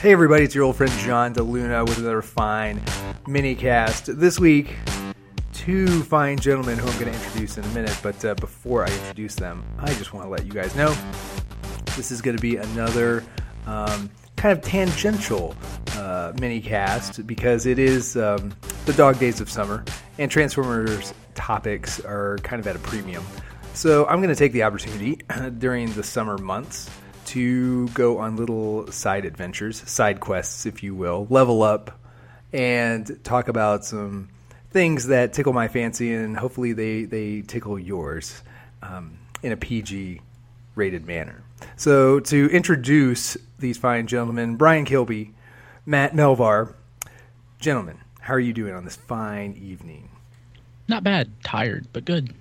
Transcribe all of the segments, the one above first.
Hey everybody, it's your old friend John DeLuna with another fine mini cast. This week, two fine gentlemen who I'm going to introduce in a minute, but uh, before I introduce them, I just want to let you guys know this is going to be another um, kind of tangential uh, mini cast because it is um, the dog days of summer and Transformers topics are kind of at a premium. So I'm going to take the opportunity during the summer months to go on little side adventures, side quests, if you will, level up, and talk about some things that tickle my fancy, and hopefully they they tickle yours um, in a PG rated manner. So to introduce these fine gentlemen, Brian Kilby, Matt Melvar, gentlemen, how are you doing on this fine evening? Not bad. Tired, but good.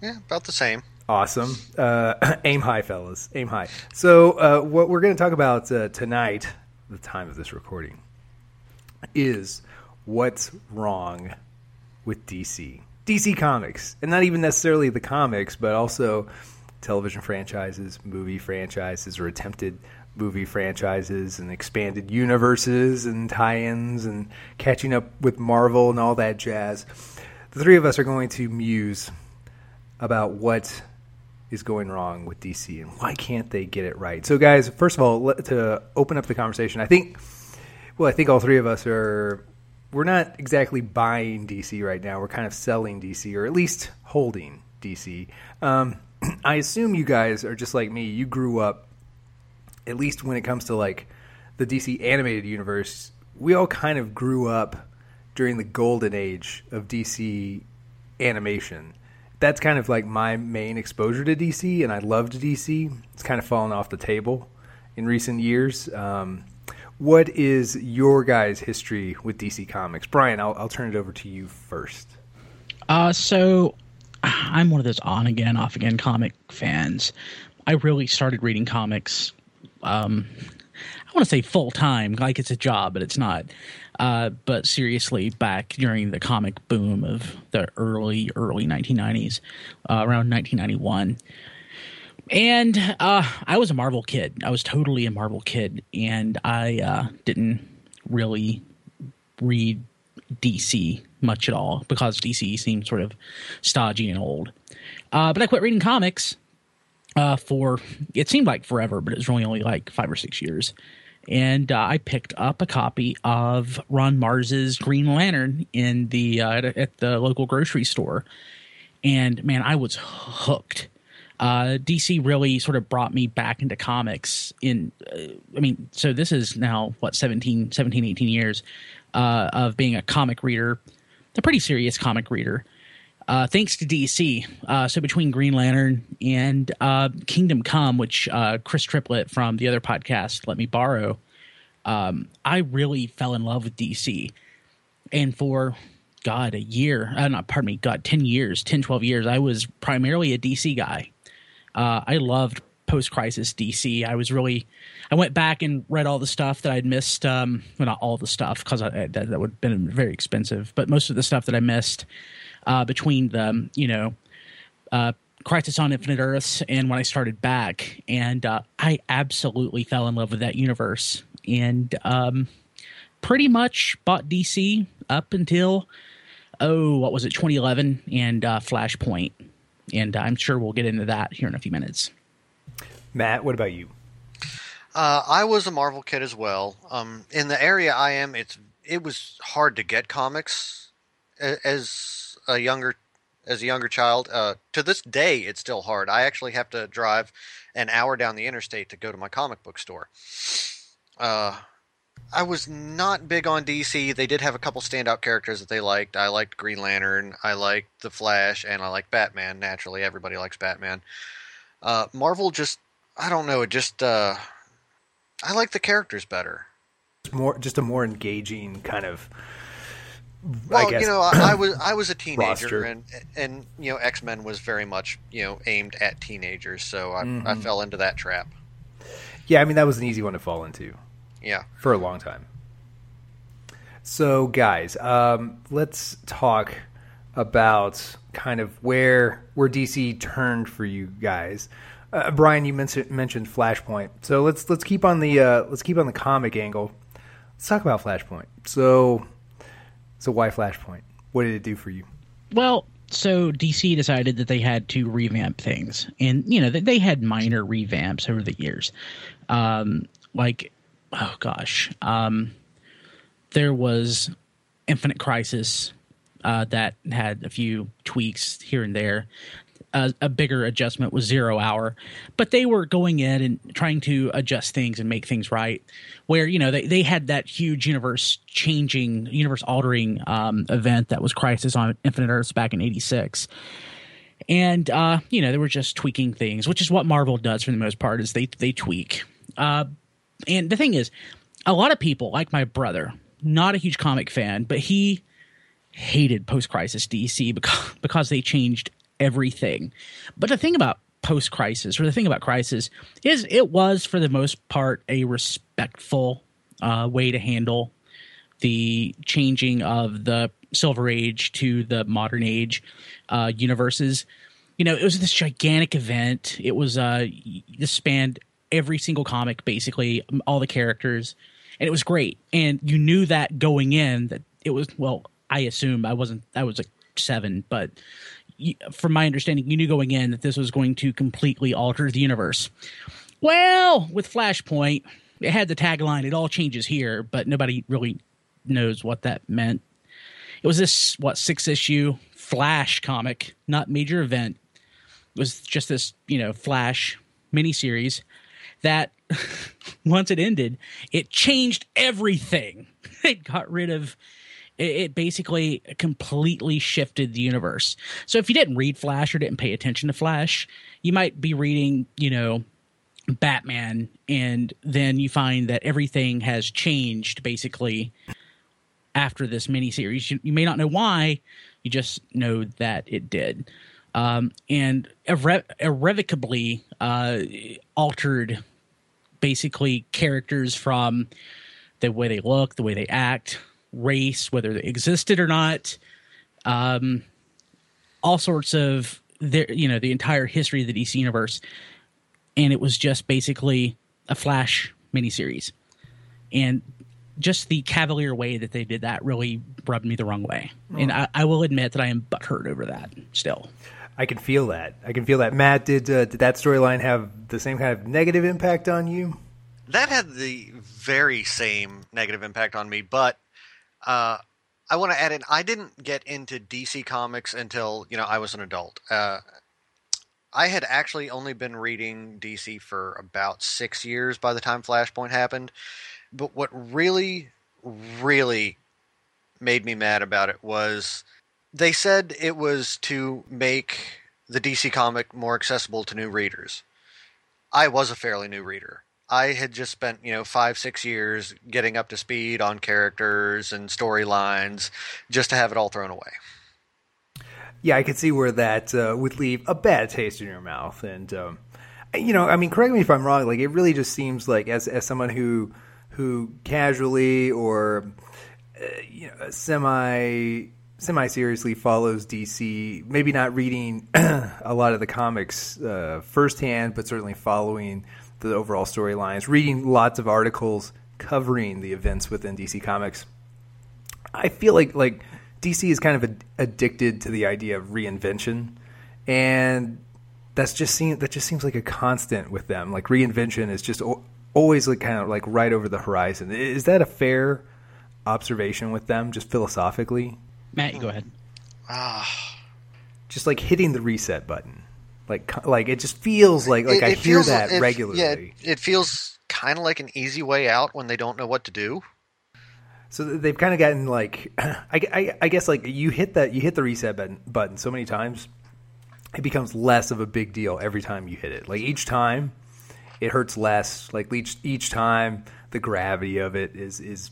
Yeah, about the same. Awesome. Uh, aim high, fellas. Aim high. So, uh, what we're going to talk about uh, tonight, the time of this recording, is what's wrong with DC. DC Comics. And not even necessarily the comics, but also television franchises, movie franchises, or attempted movie franchises, and expanded universes, and tie ins, and catching up with Marvel and all that jazz. The three of us are going to muse about what is going wrong with DC and why can't they get it right. So, guys, first of all, to open up the conversation, I think, well, I think all three of us are, we're not exactly buying DC right now. We're kind of selling DC, or at least holding DC. Um, I assume you guys are just like me. You grew up, at least when it comes to like the DC animated universe, we all kind of grew up during the golden age of DC animation that's kind of like my main exposure to DC, and I loved DC. It's kind of fallen off the table in recent years. Um, what is your guys' history with DC Comics, Brian? I'll, I'll turn it over to you first. Uh, so I'm one of those on again, off again comic fans. I really started reading comics. Um, want to say full time, like it's a job, but it's not. Uh, but seriously, back during the comic boom of the early early 1990s, uh, around 1991. And uh, I was a Marvel kid. I was totally a Marvel kid, and I uh, didn't really read DC much at all because DC seemed sort of stodgy and old. Uh, but I quit reading comics uh, for it seemed like forever, but it was really only like five or six years and uh, I picked up a copy of Ron Marz's Green Lantern in the uh, at the local grocery store, and man, I was hooked. Uh, DC really sort of brought me back into comics. In, uh, I mean, so this is now what 17, 17 18 years uh, of being a comic reader, a pretty serious comic reader uh, thanks to DC. Uh, so between Green Lantern and uh, Kingdom Come, which uh, Chris Triplett from the other podcast let me borrow, um, I really fell in love with DC. And for God, a year, uh, not pardon me, God, 10 years, 10, 12 years, I was primarily a DC guy. Uh, I loved post crisis DC. I was really, I went back and read all the stuff that I'd missed. Um, well, not all the stuff because that, that would have been very expensive, but most of the stuff that I missed uh, between the you know uh, Crisis on Infinite Earths and when I started back, and uh, I absolutely fell in love with that universe, and um, pretty much bought DC up until oh, what was it, 2011, and uh, Flashpoint, and I'm sure we'll get into that here in a few minutes. Matt, what about you? Uh, I was a Marvel kid as well. Um, in the area I am, it's it was hard to get comics as a younger as a younger child. Uh, to this day, it's still hard. I actually have to drive an hour down the interstate to go to my comic book store. Uh, I was not big on DC. They did have a couple standout characters that they liked. I liked Green Lantern, I liked The Flash, and I liked Batman. Naturally, everybody likes Batman. Uh, Marvel just, I don't know, it just, uh, I like the characters better. More, just a more engaging kind of well, you know, I, I, was I was a teenager, and and you know, X Men was very much you know aimed at teenagers, so I, mm-hmm. I fell into that trap. Yeah, I mean that was an easy one to fall into. Yeah, for a long time. So, guys, um, let's talk about kind of where where DC turned for you guys. Uh, Brian, you mentioned mentioned Flashpoint, so let's let's keep on the uh, let's keep on the comic angle. Let's talk about Flashpoint. So, so why Flashpoint? What did it do for you? Well, so DC decided that they had to revamp things, and you know they had minor revamps over the years. Um, like, oh gosh, um, there was Infinite Crisis uh, that had a few tweaks here and there a, a, bigger adjustment was Zero Hour, but they were going in and trying to adjust things and make things right. Where you know they they had that huge universe changing, universe altering um, event that was Crisis on Infinite Earths back in '86. And uh, you know they were just tweaking things, which is what Marvel does for the most part. Is they they tweak. Uh, and the thing is, a lot of people, like my brother, not a huge comic fan, but he hated post crisis DC because because they changed everything. But the thing about post crisis, or the thing about crisis, is it was for the most part a respectful uh, way to handle the changing of the Silver Age to the modern age uh, universes. You know, it was this gigantic event. It was uh, this spanned every single comic, basically all the characters, and it was great. And you knew that going in that it was well. I assume I wasn't. I was like seven, but from my understanding, you knew going in that this was going to completely alter the universe. Well, with Flashpoint, it had the tagline, it all changes here, but nobody really knows what that meant. It was this, what, six issue Flash comic, not major event. It was just this, you know, Flash miniseries that once it ended, it changed everything. It got rid of it, basically completely shifted the universe. So if you didn't read Flash or didn't pay attention to Flash, you might be reading, you know, Batman, and then you find that everything has changed basically after this miniseries. You, you may not know why, you just know that it did. Um, and irre- irrevocably uh, altered basically characters from the way they look, the way they act, race, whether they existed or not, um, all sorts of their, you know, the entire history of the DC universe, and it was just basically a Flash miniseries, and just the cavalier way that they did that really rubbed me the wrong way, oh. and I, I, will admit that I am butthurt over that still. I can feel that. I can feel that. Matt, did uh, did that storyline have the same kind of negative impact on you? That had the very same negative impact on me, but uh, I want to add in. I didn't get into DC Comics until you know I was an adult. Uh, I had actually only been reading DC for about six years by the time Flashpoint happened. But what really, really made me mad about it was they said it was to make the DC comic more accessible to new readers. I was a fairly new reader. I had just spent, you know, five, six years getting up to speed on characters and storylines just to have it all thrown away. Yeah, I could see where that uh, would leave a bad taste in your mouth. And, um, you know, I mean, correct me if I'm wrong. Like, it really just seems like, as, as someone who, who casually or, uh, you know, semi semi seriously follows DC, maybe not reading a lot of the comics uh, firsthand, but certainly following the overall storylines, reading lots of articles covering the events within DC Comics. I feel like like DC is kind of a, addicted to the idea of reinvention, and that's just seem, that just seems like a constant with them. Like reinvention is just o- always like kind of like right over the horizon. Is that a fair observation with them, just philosophically? Matt, you go ahead. Ah, just like hitting the reset button. Like like it just feels like like it, I it hear that it, regularly. Yeah, it feels kind of like an easy way out when they don't know what to do. So they've kind of gotten like I, I, I guess like you hit that you hit the reset button, button so many times, it becomes less of a big deal every time you hit it. Like each time, it hurts less. Like each each time, the gravity of it is is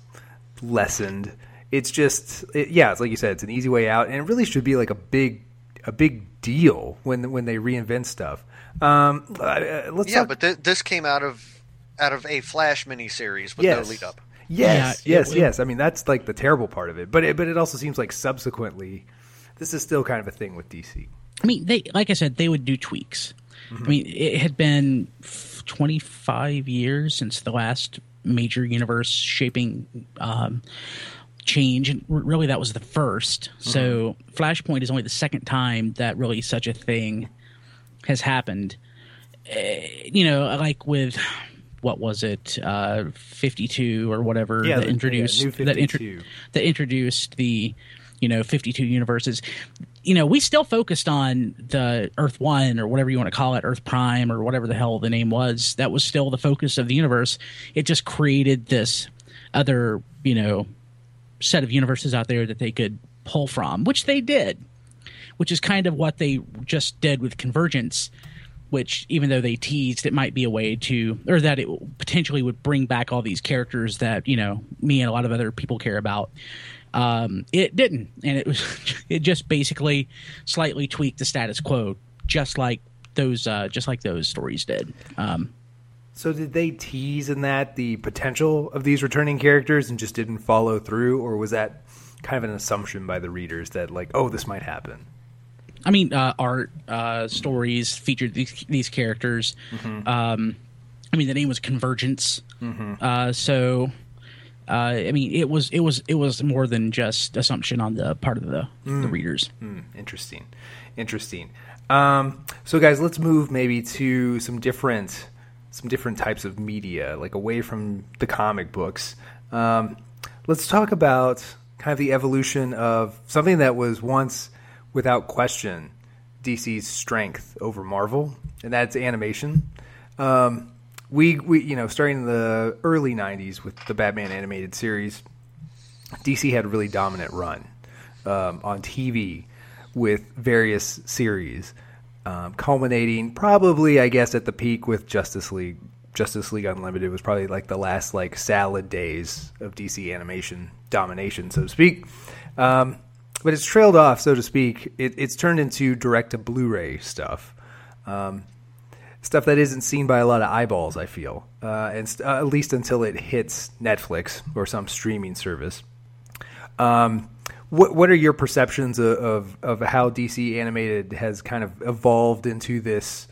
lessened. It's just it, yeah, it's like you said, it's an easy way out, and it really should be like a big a big deal when when they reinvent stuff. Um, uh, let's yeah, talk- but th- this came out of out of a Flash miniseries with yes. no lead up. Yes, yeah, yes, yes. I mean that's like the terrible part of it, but it, but it also seems like subsequently, this is still kind of a thing with DC. I mean, they like I said, they would do tweaks. I mean, it had been 25 years since the last major universe shaping um, change, and really that was the 1st So Flashpoint is only the second time that really such a thing has happened. Uh, you know, like with what was it, uh, 52 or whatever Yeah, that the- introduced New that, intro- that introduced the you know 52 universes. You know we still focused on the earth one or whatever you want to call it earth prime or whatever the hell the name was. That was still the focus of the universe. It just created this other you know set of universes out there that they could pull from which they did which is kind of what they just did with convergence which even though they teased it might be a way to or that it potentially would bring back all these characters that you know me and a lot of other people care about um, it didn't. And it was it just basically slightly tweaked the status quo just like those uh, just like those stories did. Um, So did they tease in that the potential of these returning characters and just didn't follow through, or was that kind of an assumption by the readers that like, oh, this might happen? I mean, uh, art uh, stories featured these, these characters. Um, I mean, the name was Convergence, uh, so uh, I mean, it was it was it was more than just assumption on the part of the, the readers. Hmm, interesting, interesting. Um, so, guys, let's move maybe to some different some different types of media, like away from the comic books. Um, let's talk about kind of the evolution of something that was once, without question, DC's strength over Marvel, and that's animation. Um, we, we, you know, starting in the early '90s with the Batman animated series, DC had a really dominant run um, on TV with various series, um, culminating probably, I guess, at the peak with Justice League. Justice League Unlimited was probably like the last like salad days of DC animation domination, so to speak. Um, but it's trailed off, so to speak. It, it's turned into direct to Blu-ray stuff. Um, stuff that isn't seen by a lot of eyeballs. I feel, uh, and st- uh, at least until it hits Netflix or some streaming service. Um, what what are your perceptions of, of of how DC animated has kind of evolved into this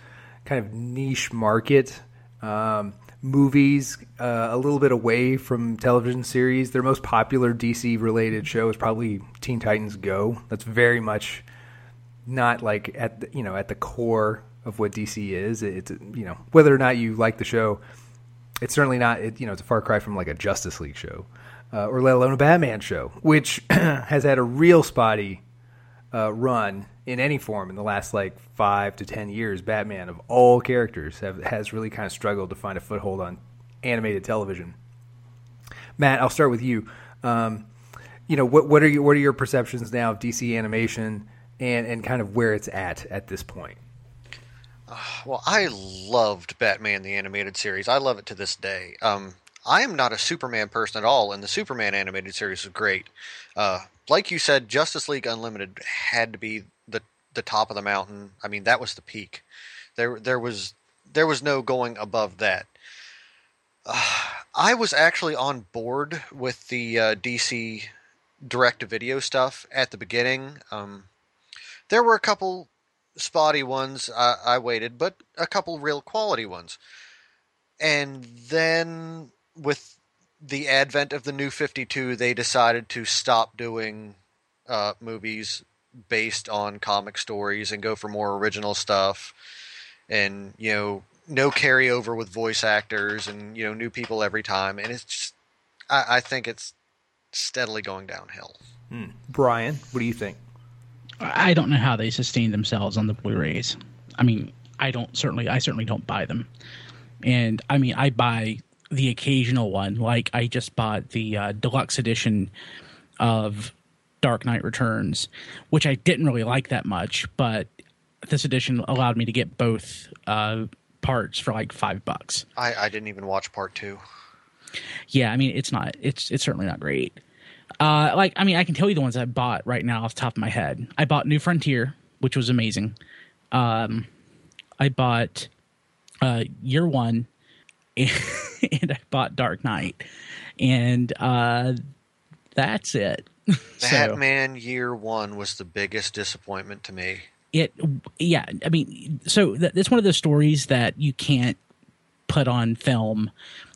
kind of niche market? Um, movies uh, a little bit away from television series. Their most popular DC related show is probably Teen Titans Go. That's very much not like at the, you know at the core of what DC is. It's you know whether or not you like the show, it's certainly not. It, you know, it's a far cry from like a Justice League show, uh, or let alone a Batman show, which has had a real spotty uh, run in any form in the last like five to ten years. Batman of all characters have, has really kind of struggled to find a foothold on animated television. Matt, I'll start with you. Um, you know, what what are your what are your perceptions now of DC animation and and kind of where it's at at this point? Well, I loved Batman the animated series. I love it to this day. Um, I am not a Superman person at all, and the Superman animated series was great. Uh, like you said, Justice League Unlimited had to be the the top of the mountain. I mean, that was the peak. There there was there was no going above that. Uh, I was actually on board with the uh, DC direct to video stuff at the beginning. Um, there were a couple spotty ones I, I waited, but a couple real quality ones. And then with the advent of the new 52, they decided to stop doing uh, movies based on comic stories and go for more original stuff. And, you know, no carryover with voice actors and, you know, new people every time. And it's just, I, I think it's steadily going downhill. Brian, what do you think? I don't know how they sustain themselves on the Blu-rays. I mean, I don't certainly I certainly don't buy them. And I mean, I buy the occasional one. Like I just bought the uh, deluxe edition of Dark Knight Returns, which I didn't really like that much, but this edition allowed me to get both uh, parts for like five bucks. I, I didn't even watch part two. Yeah, I mean, it's not. It's it's certainly not great. Uh, like, I mean, I can tell you the ones I bought right now off the top of my head. I bought New Frontier, which was amazing. Um, I bought uh, Year One, and, I bought Dark Knight, and uh, that's it. so, Batman Year One was the biggest disappointment to me. it yeah i mean so th- it's one of those stories that you can't put on film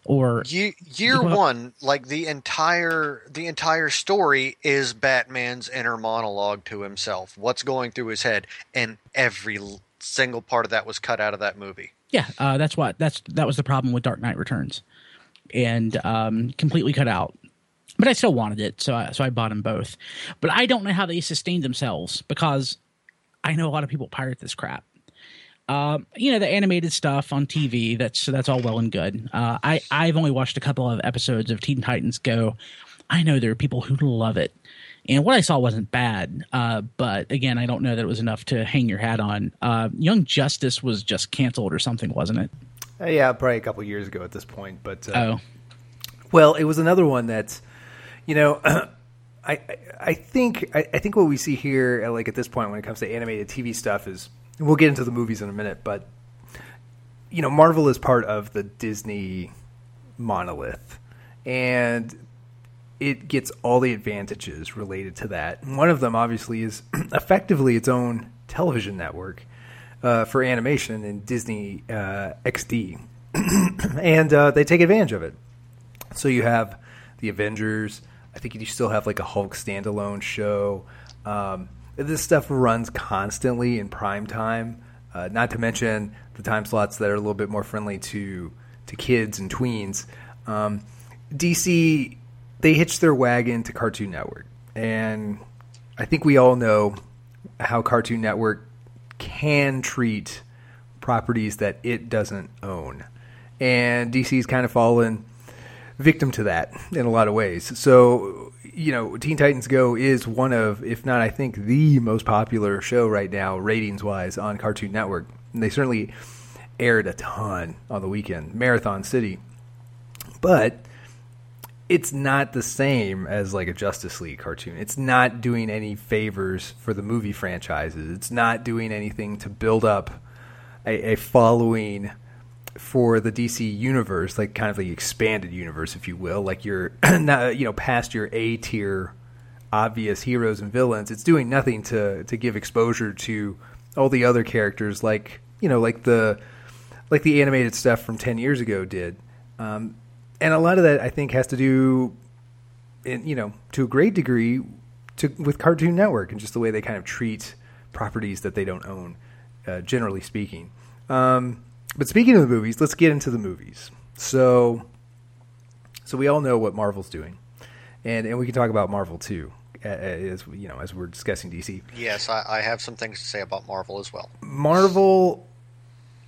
or Ye- year Well- one, like the entire the entire story is Batman's inner monologue to himself. What's going through his head, and every single part of that was cut out of that movie. Yeah uh, that's what that's that was the problem with dark knight returns and um completely cut out but i still wanted it so i so i bought them both but i don't know how they sustained themselves because i know a lot of people pirate this crap um, you know the animated stuff on TV. That's that's all well and good. Uh, I I've only watched a couple of episodes of Teen Titans Go. I know there are people who love it, and what I saw wasn't bad. Uh, but again, I don't know that it was enough to hang your hat on. Uh, Young Justice was just canceled or something, wasn't it? Uh, yeah, probably a couple years ago at this point. But uh, Oh, Well, it was another one that's, you know, I I, I think I, I think what we see here, uh, like at this point, when it comes to animated TV stuff, is we'll get into the movies in a minute, but you know, Marvel is part of the Disney monolith, and it gets all the advantages related to that. One of them, obviously, is effectively its own television network uh, for animation in Disney uh, XD, and uh, they take advantage of it. So you have the Avengers. I think you still have like a Hulk standalone show. Um, this stuff runs constantly in prime time. Uh, not to mention the time slots that are a little bit more friendly to to kids and tweens. Um, DC they hitched their wagon to Cartoon Network, and I think we all know how Cartoon Network can treat properties that it doesn't own, and DC's kind of fallen victim to that in a lot of ways. So, you know, Teen Titans Go is one of, if not, I think, the most popular show right now, ratings wise, on Cartoon Network. And they certainly aired a ton on the weekend, Marathon City. But it's not the same as like a Justice League cartoon. It's not doing any favors for the movie franchises. It's not doing anything to build up a, a following for the DC universe, like kind of the expanded universe, if you will, like you're not, you know, past your A tier obvious heroes and villains. It's doing nothing to to give exposure to all the other characters, like you know, like the like the animated stuff from ten years ago did. Um, and a lot of that, I think, has to do, in, you know, to a great degree, to with Cartoon Network and just the way they kind of treat properties that they don't own, uh, generally speaking. Um, but speaking of the movies, let's get into the movies. So, so we all know what Marvel's doing, and and we can talk about Marvel too, as you know, as we're discussing DC. Yes, I, I have some things to say about Marvel as well. Marvel,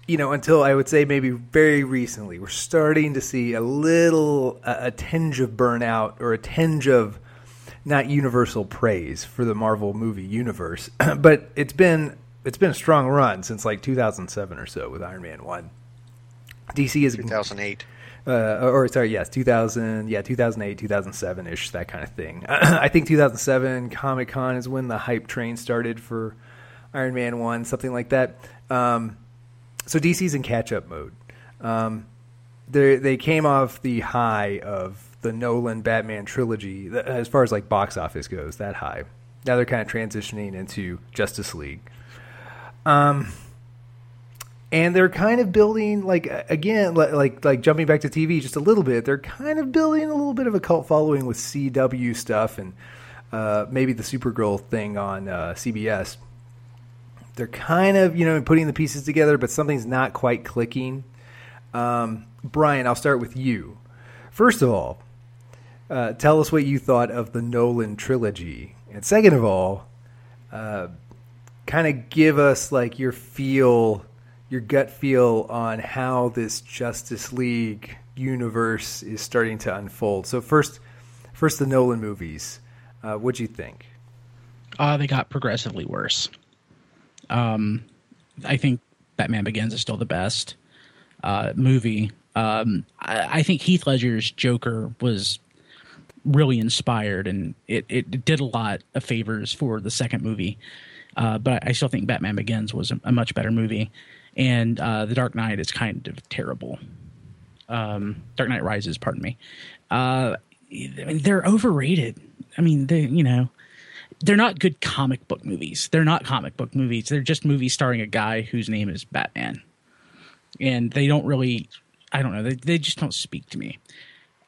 you know, until I would say maybe very recently, we're starting to see a little a, a tinge of burnout or a tinge of not universal praise for the Marvel movie universe, but it's been it's been a strong run since like 2007 or so with Iron Man one. DC is 2008. uh, or sorry, yes, 2000, yeah, 2008, 2007 ish, that kind of thing. I think 2007 Comic Con is when the hype train started for Iron Man 1, something like that. Um, so DC's in catch up mode. Um, they they came off the high of the Nolan Batman trilogy, as far as like box office goes, that high. Now they're kind of transitioning into Justice League. Um, and they're kind of building like again li- like like jumping back to TV just a little bit. They're kind of building a little bit of a cult following with CW stuff and uh, maybe the Supergirl thing on uh, CBS. They're kind of you know putting the pieces together, but something's not quite clicking. Um, Brian, I'll start with you. First of all, uh, tell us what you thought of the Nolan trilogy, and second of all, uh, kind of give us like your feel, your gut feel on how this Justice League universe is starting to unfold. So first, first the Nolan movies. Uh, what'd you think? uh, they got progressively worse. Um, I think Batman Begins is still the best uh, movie. Um, I, I think Heath Ledger's Joker was really inspired, and it, it did a lot of favors for the second movie. Uh, but I still think Batman Begins was a, a much better movie, and uh, The Dark Knight is kind of terrible. Um, Dark Knight Rises, pardon me. Uh, I mean, they're overrated. I mean, they you know they're not good comic book movies. They're not comic book movies. They're just movies starring a guy whose name is Batman, and they don't really. I don't know. They they just don't speak to me.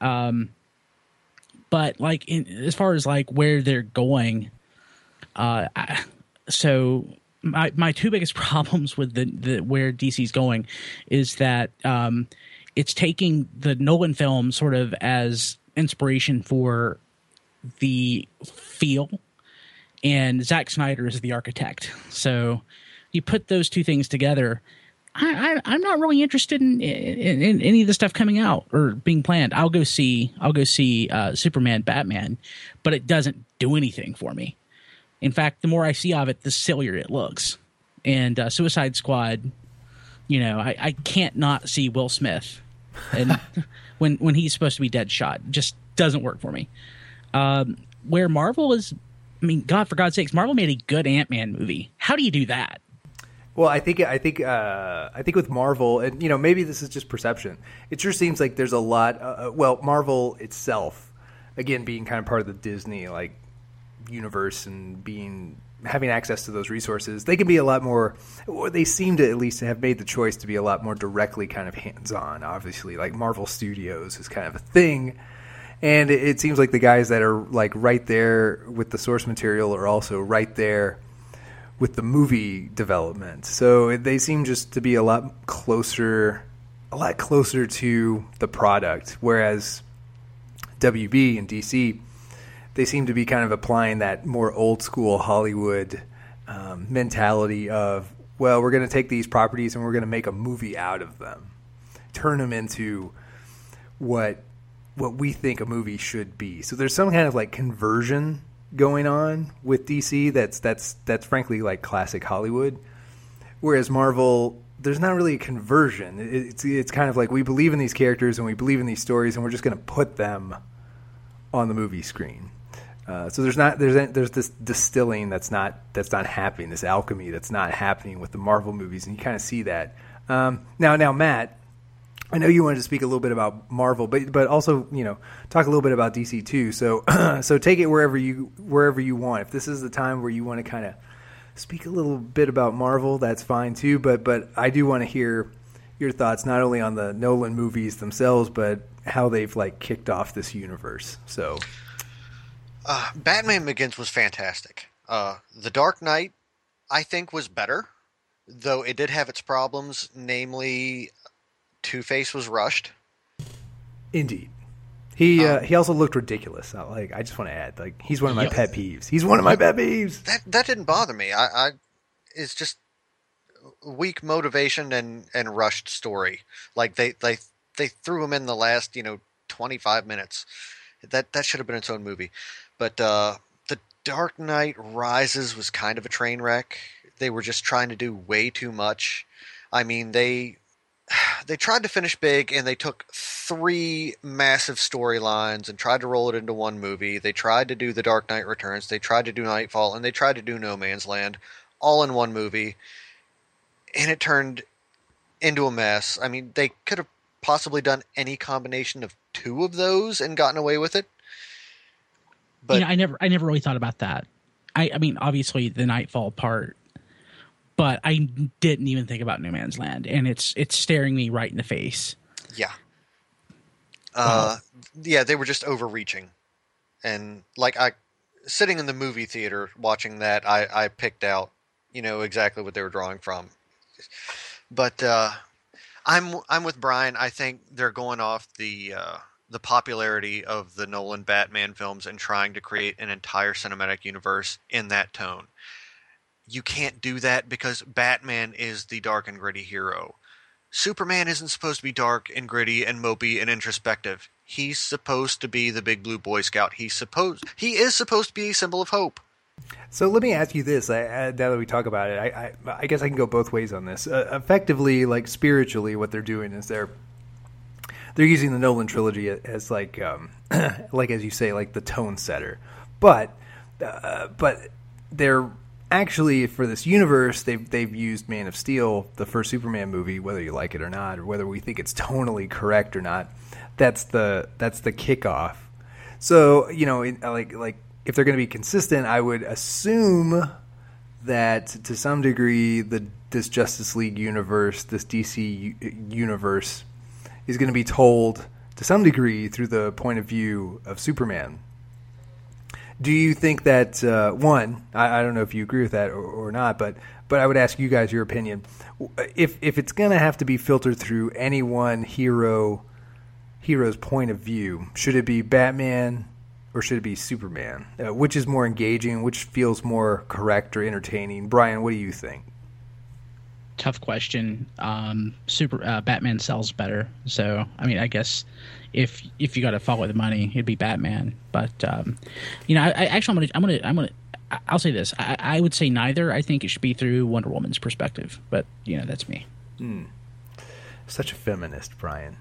Um, but like in, as far as like where they're going, uh, I, so my my two biggest problems with the, the where DC's going is that um, it's taking the Nolan film sort of as inspiration for the feel, and Zack Snyder is the architect. So you put those two things together. I, am not really interested in, in, in, any of the stuff coming out or being planned. I'll go see I'll go see uh, Superman, Batman, but it doesn't do anything for me. In fact, the more I see of it, the sillier it looks. And uh, Suicide Squad, you know, I, I can't not see Will Smith, and when when he's supposed to be Deadshot, just doesn't work for me. Um, where Marvel is, I mean, God, for God's sakes, Marvel made a good Ant Man movie. How do you do that? Well, I think I think uh, I think with Marvel, and you know, maybe this is just perception. It sure seems like there's a lot. Uh, uh well, Marvel itself, again, being kind of part of the Disney like universe and being having access to those resources, they can be a lot more, or they seem to at least have made the choice to be a lot more directly kind of hands on. Obviously, like Marvel Studios is kind of a thing. And it, it seems like the guys that are like right there with the source material are also right there with the movie development. So they seem just to be a lot closer, a lot closer to the product. Whereas WB and DC they seem to be kind of applying that more old school Hollywood um, mentality of, well, we're going to take these properties and we're going to make a movie out of them, turn them into what what we think a movie should be. So there's some kind of like conversion going on with DC that's that's that's frankly like classic Hollywood, whereas Marvel there's not really a conversion. It's it's kind of like we believe in these characters and we believe in these stories and we're just going to put them on the movie screen. Uh, so there's not there's there's this distilling that's not that's not happening. This alchemy that's not happening with the Marvel movies, and you kind of see that. Um, now, now, Matt, I know you wanted to speak a little bit about Marvel, but but also you know talk a little bit about DC too. So so take it wherever you wherever you want. If this is the time where you want to kind of speak a little bit about Marvel, that's fine too. But but I do want to hear your thoughts not only on the Nolan movies themselves, but how they've like kicked off this universe. So uh, Batman Begins was fantastic. Uh, the Dark Knight, I think, was better, though it did have its problems. Namely, Two Face was rushed. Indeed. He uh, um, he also looked ridiculous. Like I just want to add, like he's one of my pet peeves. He's one of my pet peeves. That that didn't bother me. I, I it's just weak motivation and and rushed story. Like they they they threw him in the last you know twenty five minutes. That that should have been its own movie. But uh, the Dark Knight Rises was kind of a train wreck. They were just trying to do way too much. I mean, they they tried to finish big and they took three massive storylines and tried to roll it into one movie. They tried to do The Dark Knight Returns, they tried to do Knightfall, and they tried to do No Man's Land all in one movie. And it turned into a mess. I mean, they could have possibly done any combination of two of those and gotten away with it. But you know, I never I never really thought about that. I I mean, obviously the Knightfall part, but I didn't even think about No Man's Land, and it's it's staring me right in the face. Yeah. Uh, yeah, they were just overreaching, and like I, sitting in the movie theater watching that, I I picked out, you know, exactly what they were drawing from. But uh, I'm I'm with Brian. I think they're going off the uh, the popularity of the Nolan Batman films and trying to create an entire cinematic universe in that tone. You can't do that because Batman is the dark and gritty hero. Superman isn't supposed to be dark and gritty and mopey and introspective. He's supposed to be the big blue boy scout. He's supposed he is supposed to be a symbol of hope. So let me ask you this: I, I, now that we talk about it, I, I, guess I can go both ways on this. Uh, effectively, like spiritually, what they're doing is they're they're using the Nolan trilogy as like um, like as you say like the tone setter, but uh, but they're actually for this universe they've they've used Man of Steel, the first Superman movie, whether you like it or not, or whether we think it's tonally correct or not. That's the that's the kickoff. So you know, like like if they're going to be consistent, I would assume that to some degree the this Justice League universe, this DC universe, is going to be told to some degree through the point of view of Superman. Do you think that uh, one? I, I, don't know if you agree with that or, or, not, but but I would ask you guys your opinion. If if it's going to have to be filtered through any one hero hero's point of view, should it be Batman or should it be Superman? Uh, which is more engaging? Which feels more correct or entertaining? Brian, what do you think? Tough question. Um, super uh, Batman sells better, so I mean, I guess if if you got to follow the money, it'd be Batman. But um, you know, I, I, actually I'm gonna I'm gonna I'm gonna I'll say this. I, I, would say neither. I think it should be through Wonder Woman's perspective. But you know, that's me. Hmm. Such a feminist, Brian.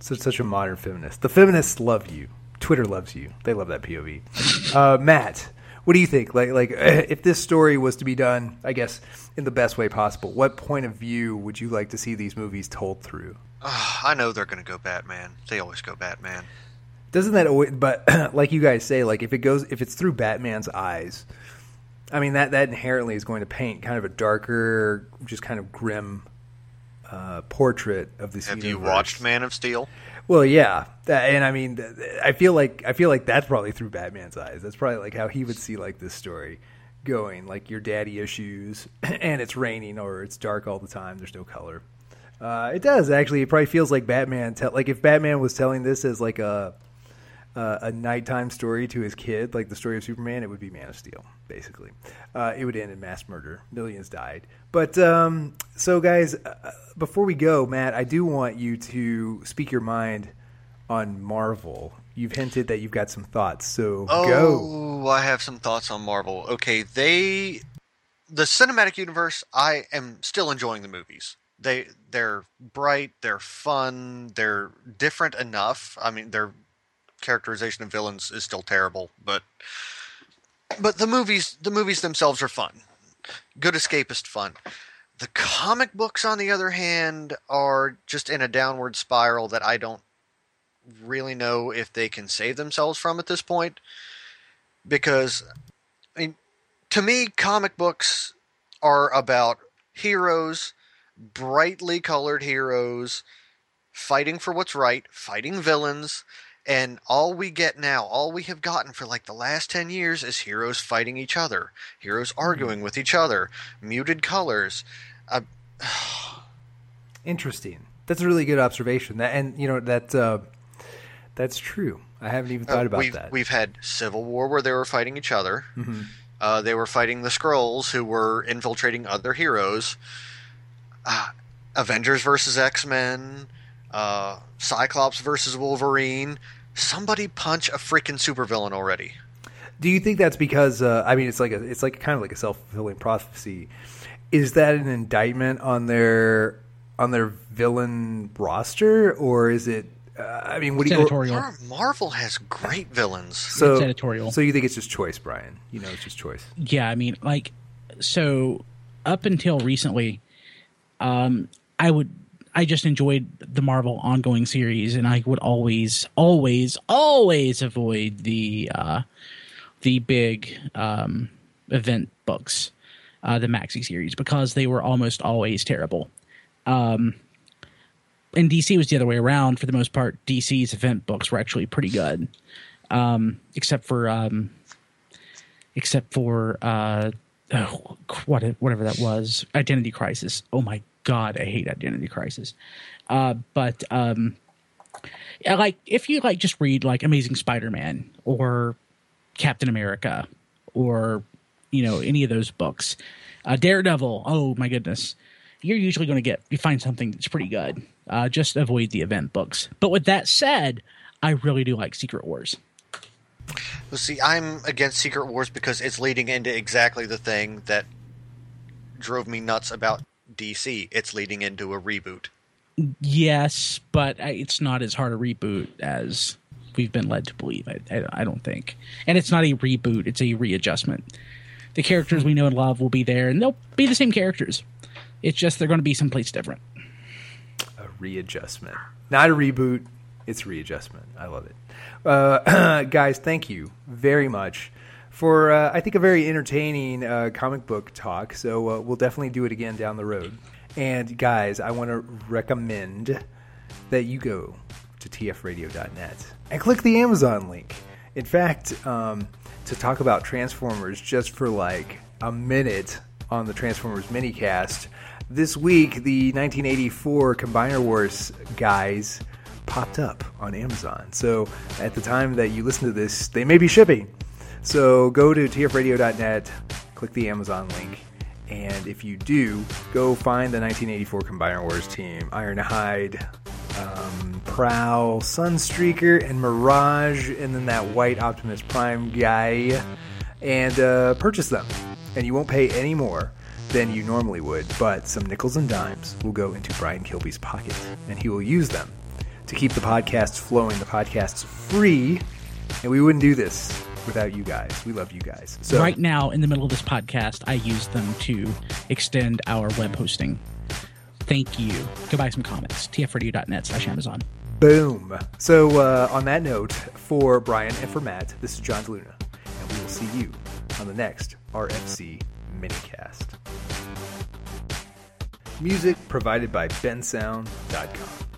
Such such a modern feminist. The feminists love you. Twitter loves you. They love that POV. Uh, Matt, what do you think? Like like if this story was to be done, I guess in the best way possible, what point of view would you like to see these movies told through? Uh, I know they're going to go Batman. They always go Batman. Doesn't that always, but like you guys say, like if it goes if it's through Batman's eyes, I mean that that inherently is going to paint kind of a darker, just kind of grim uh, portrait of this. Have universe. you watched Man of Steel? Well, yeah, and I mean, I feel like I feel like that's probably through Batman's eyes. That's probably like how he would see like this story going, like your daddy issues, and it's raining or it's dark all the time. There's no color. Uh, it does actually. It probably feels like Batman. Te- like if Batman was telling this as like a uh, a nighttime story to his kid, like the story of Superman, it would be Man of Steel. Basically, uh, it would end in mass murder. Millions died. But um, so, guys, uh, before we go, Matt, I do want you to speak your mind on Marvel. You've hinted that you've got some thoughts, so oh, go. I have some thoughts on Marvel. Okay, they the cinematic universe. I am still enjoying the movies. They they're bright, they're fun, they're different enough. I mean, their characterization of villains is still terrible, but but the movies the movies themselves are fun. Good escapist fun. The comic books, on the other hand, are just in a downward spiral that I don't really know if they can save themselves from at this point. Because, I mean, to me, comic books are about heroes, brightly colored heroes, fighting for what's right, fighting villains, and all we get now, all we have gotten for like the last 10 years is heroes fighting each other, heroes mm-hmm. arguing with each other, muted colors. Uh, Interesting. That's a really good observation. That and you know that uh, that's true. I haven't even thought uh, about we've, that. We've had Civil War where they were fighting each other. Mm-hmm. Uh, they were fighting the Skrulls who were infiltrating other heroes. Uh, Avengers versus X Men. Uh, Cyclops versus Wolverine. Somebody punch a freaking supervillain already. Do you think that's because uh, I mean it's like a it's like kind of like a self fulfilling prophecy? Is that an indictment on their on their villain roster, or is it uh, I mean, what it's do you? Editorial. Marvel has great villains. So it's editorial. So you think it's just choice, Brian? You know, it's just choice. Yeah, I mean, like, so up until recently, um, I would, I just enjoyed the Marvel ongoing series, and I would always, always, always avoid the, uh, the big um, event books, uh, the Maxi series, because they were almost always terrible. Um, and DC was the other way around for the most part. DC's event books were actually pretty good, um, except for um, except for uh, oh, what whatever that was, Identity Crisis. Oh my god, I hate Identity Crisis. Uh, but um, yeah, like if you like just read like Amazing Spider-Man or Captain America or you know any of those books, uh, Daredevil. Oh my goodness, you're usually going to get you find something that's pretty good. Uh, just avoid the event books. But with that said, I really do like Secret Wars. Well, see, I'm against Secret Wars because it's leading into exactly the thing that drove me nuts about DC. It's leading into a reboot. Yes, but it's not as hard a reboot as we've been led to believe. I, I, I don't think, and it's not a reboot; it's a readjustment. The characters we know and love will be there, and they'll be the same characters. It's just they're going to be someplace different A readjustment. Not a reboot, it's readjustment. I love it. Uh, guys, thank you very much for uh, I think a very entertaining uh, comic book talk. So uh, we'll definitely do it again down the road. And guys, I want to recommend that you go to tfradio.net and click the Amazon link. In fact, um, to talk about Transformers just for like a minute on the Transformers minicast, this week the 1984 Combiner Wars guys popped up on Amazon. So at the time that you listen to this, they may be shipping. So go to tfradio.net, click the Amazon link, and if you do, go find the 1984 Combiner Wars team Ironhide, um, Prowl, Sunstreaker, and Mirage, and then that white Optimus Prime guy, and uh, purchase them. And you won't pay any more than you normally would, but some nickels and dimes will go into Brian Kilby's pocket, and he will use them to keep the podcasts flowing. The podcast's free, and we wouldn't do this without you guys. We love you guys. So right now, in the middle of this podcast, I use them to extend our web hosting. Thank you. Go buy some comics. tfradio.net slash Amazon. Boom. So uh, on that note, for Brian and for Matt, this is John Luna, and we will see you on the next RFC minicast. Music provided by bensound.com.